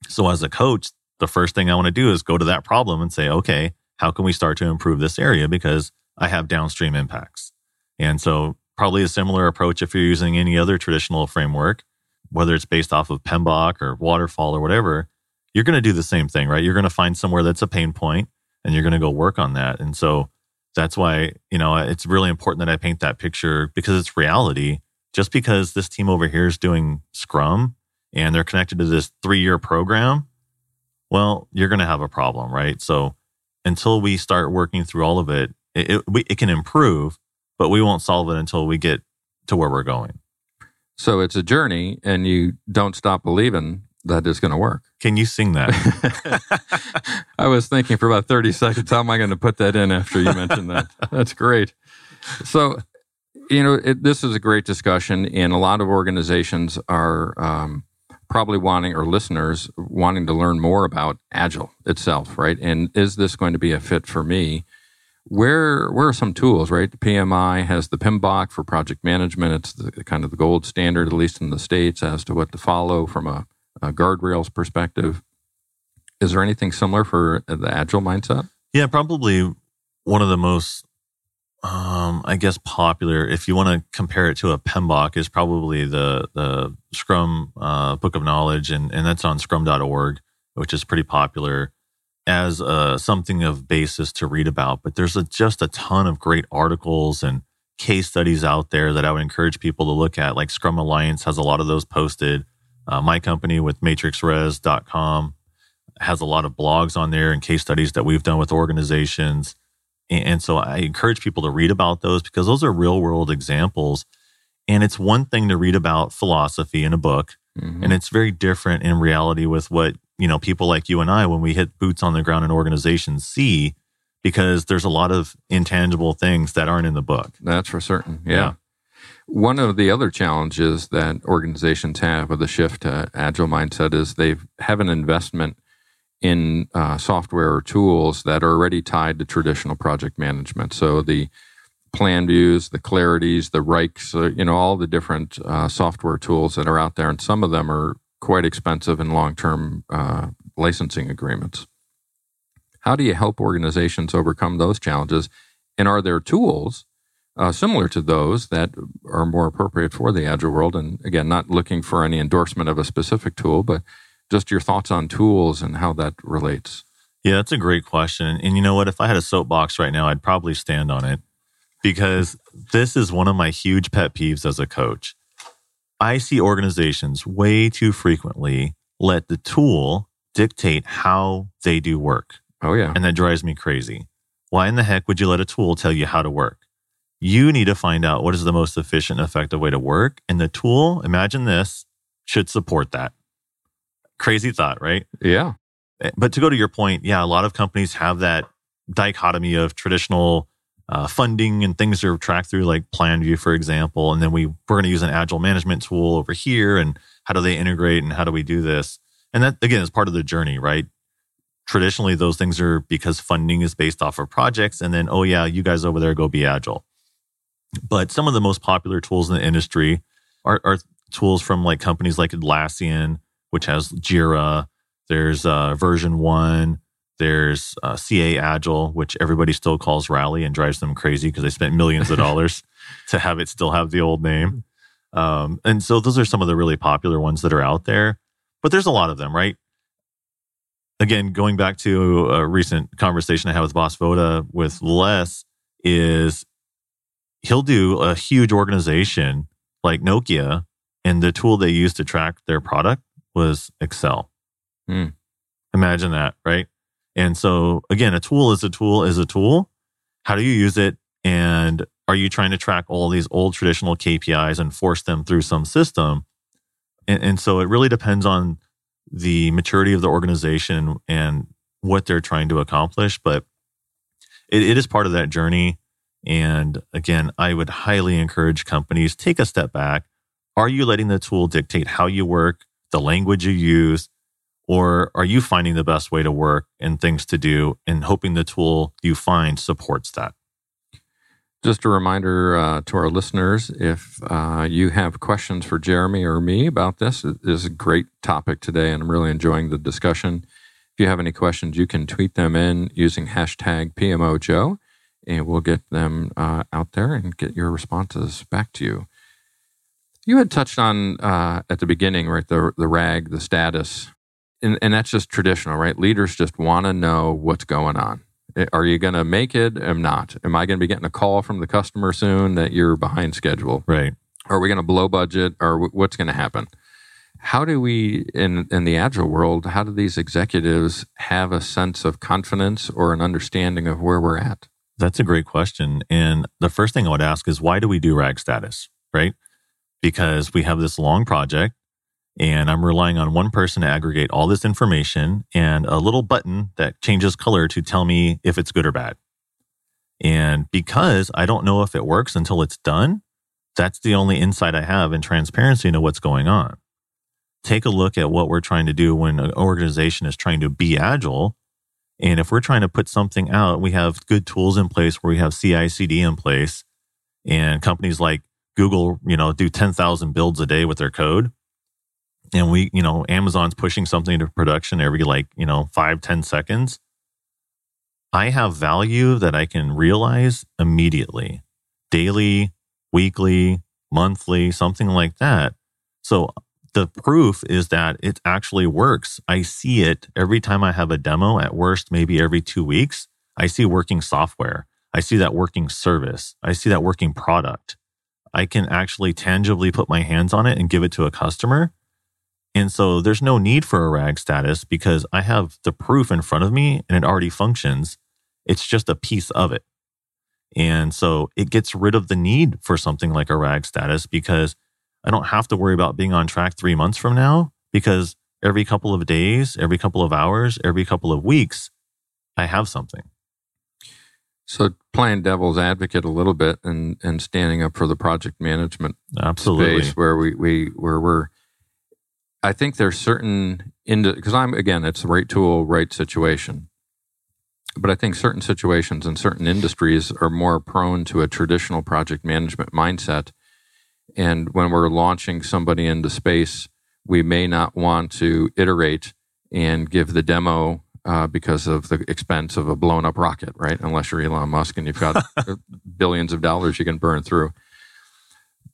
So, as a coach, the first thing I want to do is go to that problem and say, okay, how can we start to improve this area? Because I have downstream impacts. And so, probably a similar approach if you're using any other traditional framework, whether it's based off of PMBOK or Waterfall or whatever, you're going to do the same thing, right? You're going to find somewhere that's a pain point and you're going to go work on that. And so, that's why, you know, it's really important that I paint that picture because it's reality just because this team over here is doing Scrum and they're connected to this three year program, well, you're going to have a problem, right? So until we start working through all of it, it, it, we, it can improve, but we won't solve it until we get to where we're going. So it's a journey, and you don't stop believing that it's going to work. Can you sing that? I was thinking for about 30 seconds, how am I going to put that in after you mentioned that? That's great. So you know, it, this is a great discussion, and a lot of organizations are um, probably wanting, or listeners wanting to learn more about Agile itself, right? And is this going to be a fit for me? Where where are some tools right? Pmi has the PMBOK for project management. It's the kind of the gold standard at least in the states as to what to follow from a, a guardrails perspective. Is there anything similar for the agile mindset? Yeah probably one of the most um, I guess popular, if you want to compare it to a PMBOK, is probably the the Scrum uh, Book of Knowledge, and and that's on Scrum.org, which is pretty popular as uh, something of basis to read about. But there's a, just a ton of great articles and case studies out there that I would encourage people to look at. Like Scrum Alliance has a lot of those posted. Uh, my company with matrixres.com has a lot of blogs on there and case studies that we've done with organizations. And, and so I encourage people to read about those because those are real world examples. And it's one thing to read about philosophy in a book, mm-hmm. and it's very different in reality with what you know people like you and I when we hit boots on the ground in organizations see because there's a lot of intangible things that aren't in the book. That's for certain. Yeah. yeah. One of the other challenges that organizations have with the shift to agile mindset is they have an investment in uh, software or tools that are already tied to traditional project management. So the plan views, the clarities, the Wrights, uh, you know, all the different uh, software tools that are out there, and some of them are quite expensive and long-term uh, licensing agreements. How do you help organizations overcome those challenges? And are there tools uh, similar to those that are more appropriate for the agile world? And again, not looking for any endorsement of a specific tool, but just your thoughts on tools and how that relates. Yeah, that's a great question. And you know what? If I had a soapbox right now, I'd probably stand on it because this is one of my huge pet peeves as a coach. I see organizations way too frequently let the tool dictate how they do work. Oh, yeah. And that drives me crazy. Why in the heck would you let a tool tell you how to work? You need to find out what is the most efficient, effective way to work. And the tool, imagine this, should support that. Crazy thought, right? Yeah. Eh, but to go to your point, yeah, a lot of companies have that dichotomy of traditional uh, funding and things are tracked through like PlanView, for example. And then we, we're going to use an agile management tool over here. And how do they integrate and how do we do this? And that, again, is part of the journey, right? Traditionally, those things are because funding is based off of projects. And then, oh, yeah, you guys over there go be agile. But some of the most popular tools in the industry are, are tools from like companies like Atlassian, which has Jira. There's uh, VersionOne. There's uh, CA Agile, which everybody still calls Rally and drives them crazy because they spent millions of dollars to have it still have the old name. Um, and so those are some of the really popular ones that are out there. But there's a lot of them, right? Again, going back to a recent conversation I had with Bas Vodde with LeSS, is he'll do a huge organization like Nokia, and the tool they used to track their product was Excel. Mm. Imagine that, right? And so again, a tool is a tool is a tool. How do you use it? And are you trying to track all these old traditional KPIs and force them through some system? And, and so it really depends on the maturity of the organization and what they're trying to accomplish. But it, it is part of that journey. And again, I would highly encourage companies take a step back. Are you letting the tool dictate how you work? the language you use, or are you finding the best way to work and things to do and hoping the tool you find supports that? Just a reminder uh, to our listeners if uh, you have questions for Jeremy or me about this, it is a great topic today, and I'm really enjoying the discussion. If you have any questions, you can tweet them in using hashtag PMOJoe, and we'll get them uh, out there and get your responses back to you. You had touched on uh, at the beginning, right? The the rag, the status, and, and that's just traditional, right? Leaders just want to know what's going on. Eh, are you going to make it? Am not? Am I going to be getting a call from the customer soon that you're behind schedule? Right. Are we going to blow budget, or what's going to happen? How do we in in the agile world? How do these executives have a sense of confidence or an understanding of where we're at? That's a great question. And the first thing I would ask is why do we do rag status? Right because we have this long project and I'm relying on one person to aggregate all this information and a little button that changes color to tell me if it's good or bad. And because I don't know if it works until it's done, that's the only insight I have in transparency into what's going on. Take a look at what we're trying to do when an organization is trying to be agile And if we're trying to put something out, we have good tools in place where we have CI CD in place and companies like Google, you know, do 10,000 builds a day with their code. And we, you know, Amazon's pushing something to production every like, you know, five ten seconds. I have value that I can realize immediately, daily, weekly, monthly, something like that. So the proof is that it actually works. I see it every time I have a demo, at worst, maybe every two weeks. I see working software. I see that working service. I see that working product. I can actually tangibly put my hands on it and give it to a customer. And so there's no need for a RAG status because I have the proof in front of me and it already functions. It's just a piece of it. And so it gets rid of the need for something like a RAG status because I don't have to worry about being on track three months from now because every couple of days, every couple of hours, every couple of weeks, I have something. So playing devil's advocate a little bit and and standing up for the project management Absolutely. space where we we where we're I think there's certain because I'm again it's the right tool, right situation. But I think certain situations and certain industries are more prone to a traditional project management mindset. And when we're launching somebody into space, we may not want to iterate and give the demo uh, because of the expense of a blown up rocket, right? Unless you're Elon Musk and you've got billions of dollars you can burn through.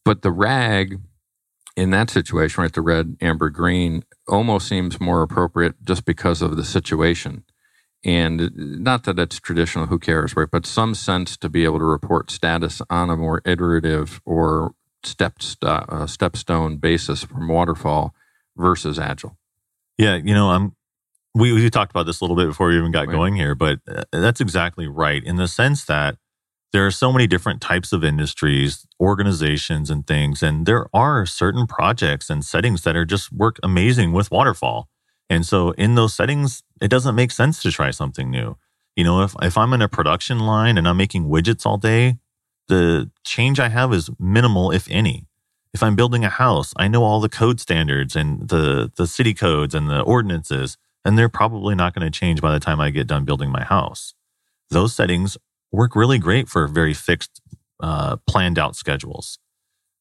But the RAG in that situation, right, the red, amber, green almost seems more appropriate just because of the situation. And not that it's traditional, who cares, right? But some sense to be able to report status on a more iterative or step uh, stepstone basis from waterfall versus agile. Yeah, you know, I'm we, we talked about this a little bit before we even got right. going here, but uh, that's exactly right in the sense that there are so many different types of industries, organizations, and things. And there are certain projects and settings that are just work amazing with waterfall. And so in those settings, it doesn't make sense to try something new. You know, if, if I'm in a production line and I'm making widgets all day, the change I have is minimal, if any. If I'm building a house, I know all the code standards and the, the city codes and the ordinances, and they're probably not going to change by the time I get done building my house. Those settings work really great for very fixed, uh, planned out schedules.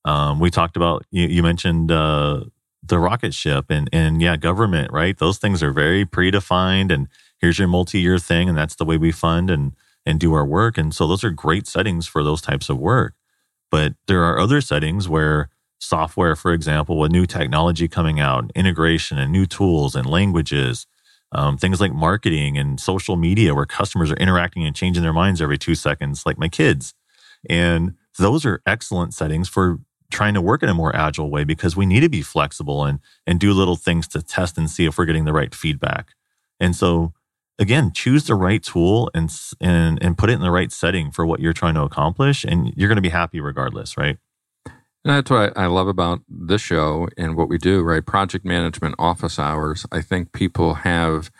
Um, we talked about you, you mentioned uh, the rocket ship and and yeah, government, right? Those things are very predefined, and here's your multi-year thing, and that's the way we fund and and do our work. And so those are great settings for those types of work. But there are other settings where software, for example, with new technology coming out, integration and new tools and languages, um, things like marketing and social media where customers are interacting and changing their minds every two seconds, like my kids. And those are excellent settings for trying to work in a more agile way because we need to be flexible and and do little things to test and see if we're getting the right feedback. And so again, choose the right tool and and and put it in the right setting for what you're trying to accomplish and you're going to be happy regardless, right? And that's what I love about this show and what we do, right? Project management office hours. I think people have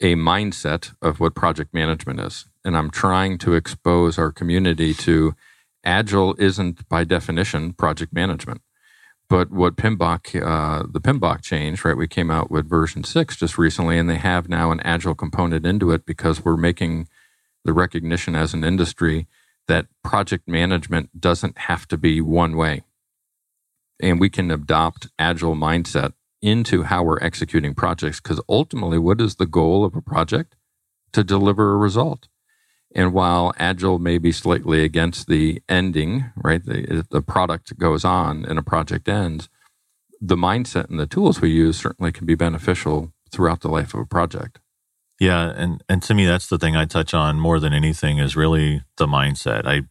a mindset of what project management is. And I'm trying to expose our community to agile isn't by definition project management. But what PMBOK, uh, the PMBOK change, right? We came out with version six just recently, and they have now an agile component into it because we're making the recognition as an industry that project management doesn't have to be one way and we can adopt agile mindset into how we're executing projects because ultimately what is the goal of a project? To deliver a result. And while agile may be slightly against the ending right the, the product goes on and a project ends the mindset and the tools we use certainly can be beneficial throughout the life of a project. Yeah and and to me that's the thing i touch on more than anything is really the mindset. I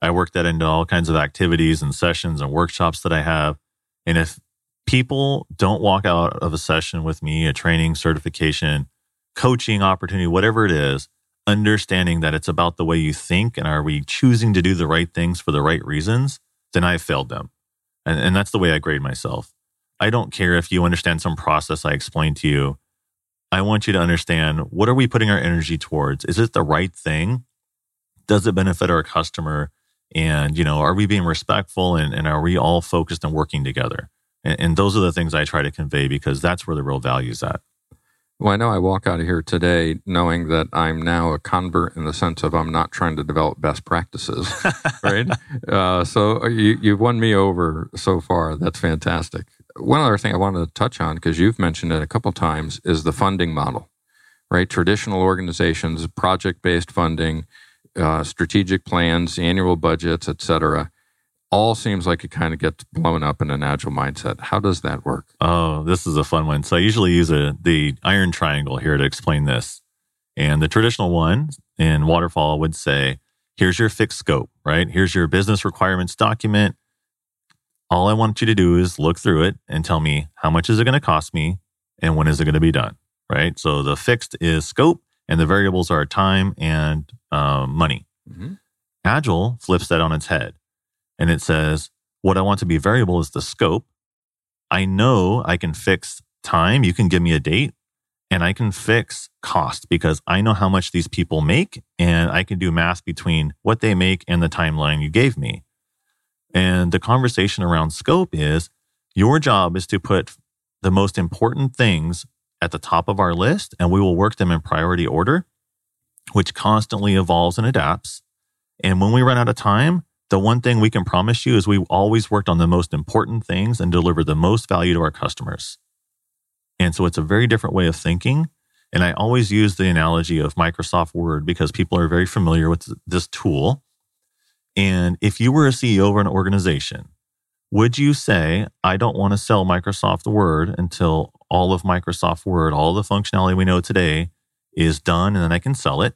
I work that into all kinds of activities and sessions and workshops that I have. And if people don't walk out of a session with me, a training, certification, coaching opportunity, whatever it is, understanding that it's about the way you think and are we choosing to do the right things for the right reasons, then I've failed them. And, and that's the way I grade myself. I don't care if you understand some process I explained to you. I want you to understand what are we putting our energy towards? Is it the right thing? Does it benefit our customer? And you know are we being respectful and, and are we all focused and working together and, and, those are the things i try to convey because that's where the real value is at Well, I know I walk out of here today knowing that I'm now a convert in the sense of I'm not trying to develop best practices, right? Uh, so you, you've won me over so far. That's fantastic. One other thing I wanted to touch on, because you've mentioned it a couple times, is the funding model, right? Traditional organizations, project based funding, uh, strategic plans, annual budgets, et cetera all seems like it kind of gets blown up in an agile mindset. How does that work? Oh, this is a fun one. So I usually use a, the iron triangle here to explain this. And the traditional one in waterfall would say, here's your fixed scope, right? Here's your business requirements document. All I want you to do is look through it and tell me how much is it going to cost me and when is it going to be done, right? So the fixed is scope and the variables are time and um, money. Mm-hmm. Agile flips that on its head and it says, what I want to be variable is the scope. I know I can fix time. You can give me a date and I can fix cost because I know how much these people make and I can do math between what they make and the timeline you gave me. And the conversation around scope is your job is to put the most important things at the top of our list and we will work them in priority order, which constantly evolves and adapts. And when we run out of time, the one thing we can promise you is we always worked on the most important things and deliver the most value to our customers. And so it's a very different way of thinking. And I always use the analogy of Microsoft Word because people are very familiar with this tool. And if you were a CEO of an organization, would you say, I don't want to sell Microsoft Word until all of Microsoft Word, all the functionality we know today is done and then I can sell it?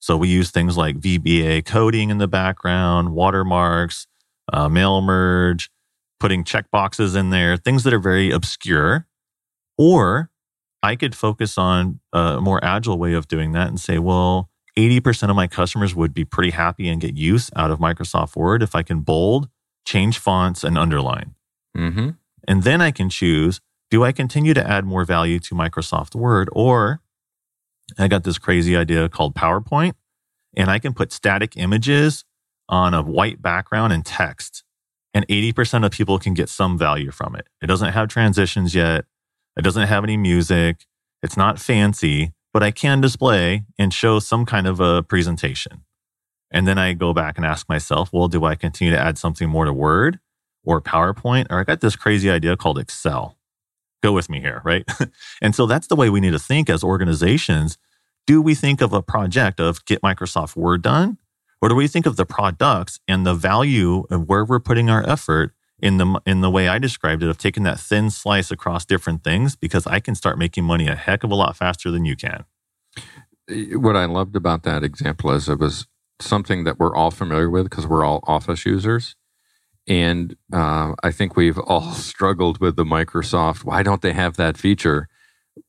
So we use things like VBA coding in the background, watermarks, uh, mail merge, putting checkboxes in there, things that are very obscure. Or I could focus on a more agile way of doing that and say, well, 80% of my customers would be pretty happy and get use out of Microsoft Word if I can bold, change fonts, and underline. Mm-hmm. And then I can choose do I continue to add more value to Microsoft Word or I got this crazy idea called PowerPoint, and I can put static images on a white background and text. And 80% of people can get some value from it. It doesn't have transitions yet. It doesn't have any music. It's not fancy, but I can display and show some kind of a presentation. And then I go back and ask myself, well, do I continue to add something more to Word or PowerPoint? Or I got this crazy idea called Excel go with me here, right? and so that's the way we need to think as organizations. Do we think of a project of get Microsoft Word done? Or do we think of the products and the value of where we're putting our effort in the in the way I described it of taking that thin slice across different things because I can start making money a heck of a lot faster than you can. What I loved about that example is it was something that we're all familiar with because we're all office users. And uh, I think we've all struggled with the Microsoft. Why don't they have that feature?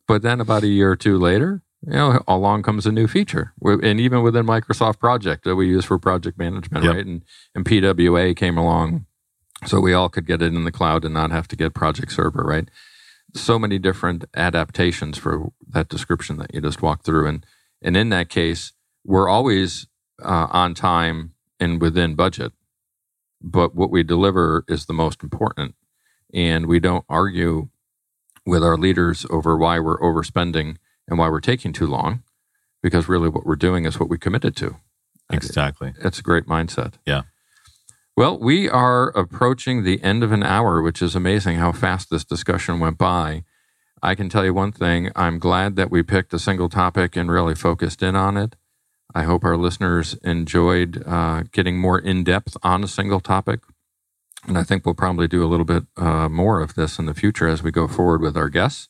But then about a year or two later, you know, along comes a new feature. And even within Microsoft Project that we use for project management, yep. right? And, and PWA came along so we all could get it in the cloud and not have to get Project Server, right? So many different adaptations for that description that you just walked through. And, and in that case, we're always uh, on time and within budget but what we deliver is the most important. And we don't argue with our leaders over why we're overspending and why we're taking too long, because really what we're doing is what we committed to. Exactly. It's a great mindset. Yeah. Well, we are approaching the end of an hour, which is amazing how fast this discussion went by. I can tell you one thing I'm glad that we picked a single topic and really focused in on it. I hope our listeners enjoyed uh, getting more in depth on a single topic. And I think we'll probably do a little bit uh, more of this in the future as we go forward with our guests.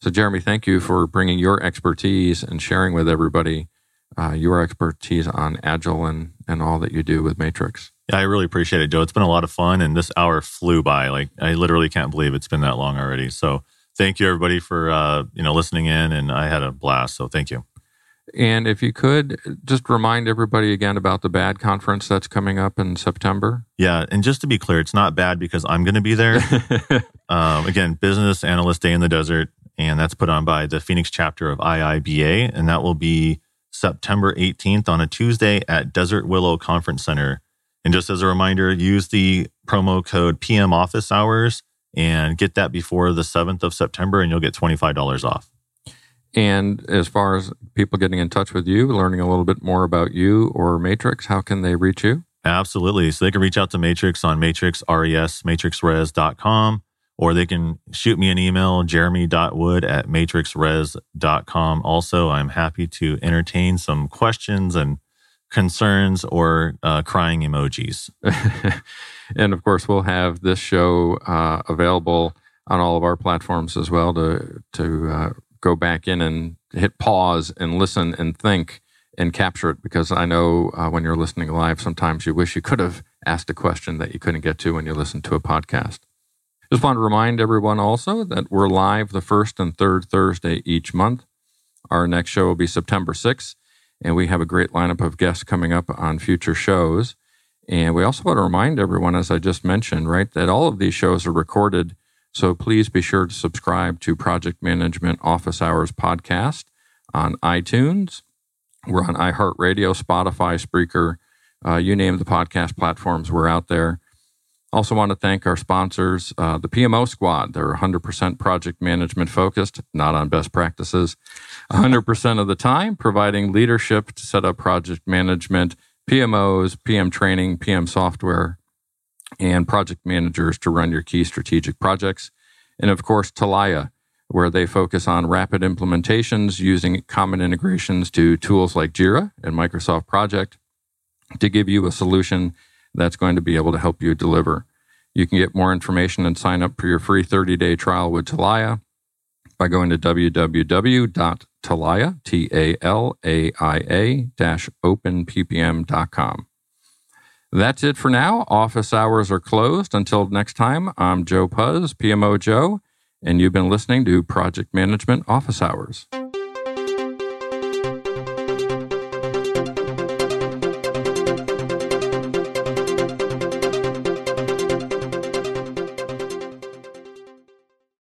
So, Jeremy, thank you for bringing your expertise and sharing with everybody uh, your expertise on Agile and, and all that you do with Matrix. Yeah, I really appreciate it, Joe. It's been a lot of fun, and this hour flew by. Like, I literally can't believe it's been that long already. So, thank you, everybody, for uh, you know listening in, and I had a blast. So, thank you. And if you could just remind everybody again about the BAD conference that's coming up in September. Yeah. And just to be clear, it's not bad because I'm going to be there. um, again, Business Analyst Day in the Desert. And that's put on by the Phoenix chapter of IIBA. And that will be September 18th on a Tuesday at Desert Willow Conference Center. And just as a reminder, use the promo code PM Office Hours and get that before the 7th of September, and you'll get $25 off. And as far as people getting in touch with you, learning a little bit more about you or Matrix, how can they reach you? Absolutely. So they can reach out to Matrix on matrixres, matrixres.com, or they can shoot me an email, jeremy.wood at matrixres.com. Also, I'm happy to entertain some questions and concerns or uh, crying emojis. and of course, we'll have this show uh, available on all of our platforms as well to to uh, go back in and hit pause and listen and think and capture it because I know uh, when you're listening live, sometimes you wish you could have asked a question that you couldn't get to when you listen to a podcast. Just want to remind everyone also that we're live the first and third Thursday each month. Our next show will be September 6th, and we have a great lineup of guests coming up on future shows. And we also want to remind everyone, as I just mentioned, right, that all of these shows are recorded. So please be sure to subscribe to Project Management Office Hours podcast on iTunes, we're on iHeartRadio, Spotify, Spreaker, uh, you name the podcast platforms, we're out there. Also, want to thank our sponsors, uh, the PMO Squad. They're 100% project management focused, not on best practices. 100% of the time, providing leadership to set up project management, PMOs, PM training, PM software, and project managers to run your key strategic projects. And of course, Talaia where they focus on rapid implementations using common integrations to tools like Jira and Microsoft Project to give you a solution that's going to be able to help you deliver. You can get more information and sign up for your free 30 day trial with Talaia by going to www.talaia, T A L A I A openppm.com. That's it for now. Office hours are closed. Until next time, I'm Joe Pusz, PMO Joe and you've been listening to Project Management Office Hours.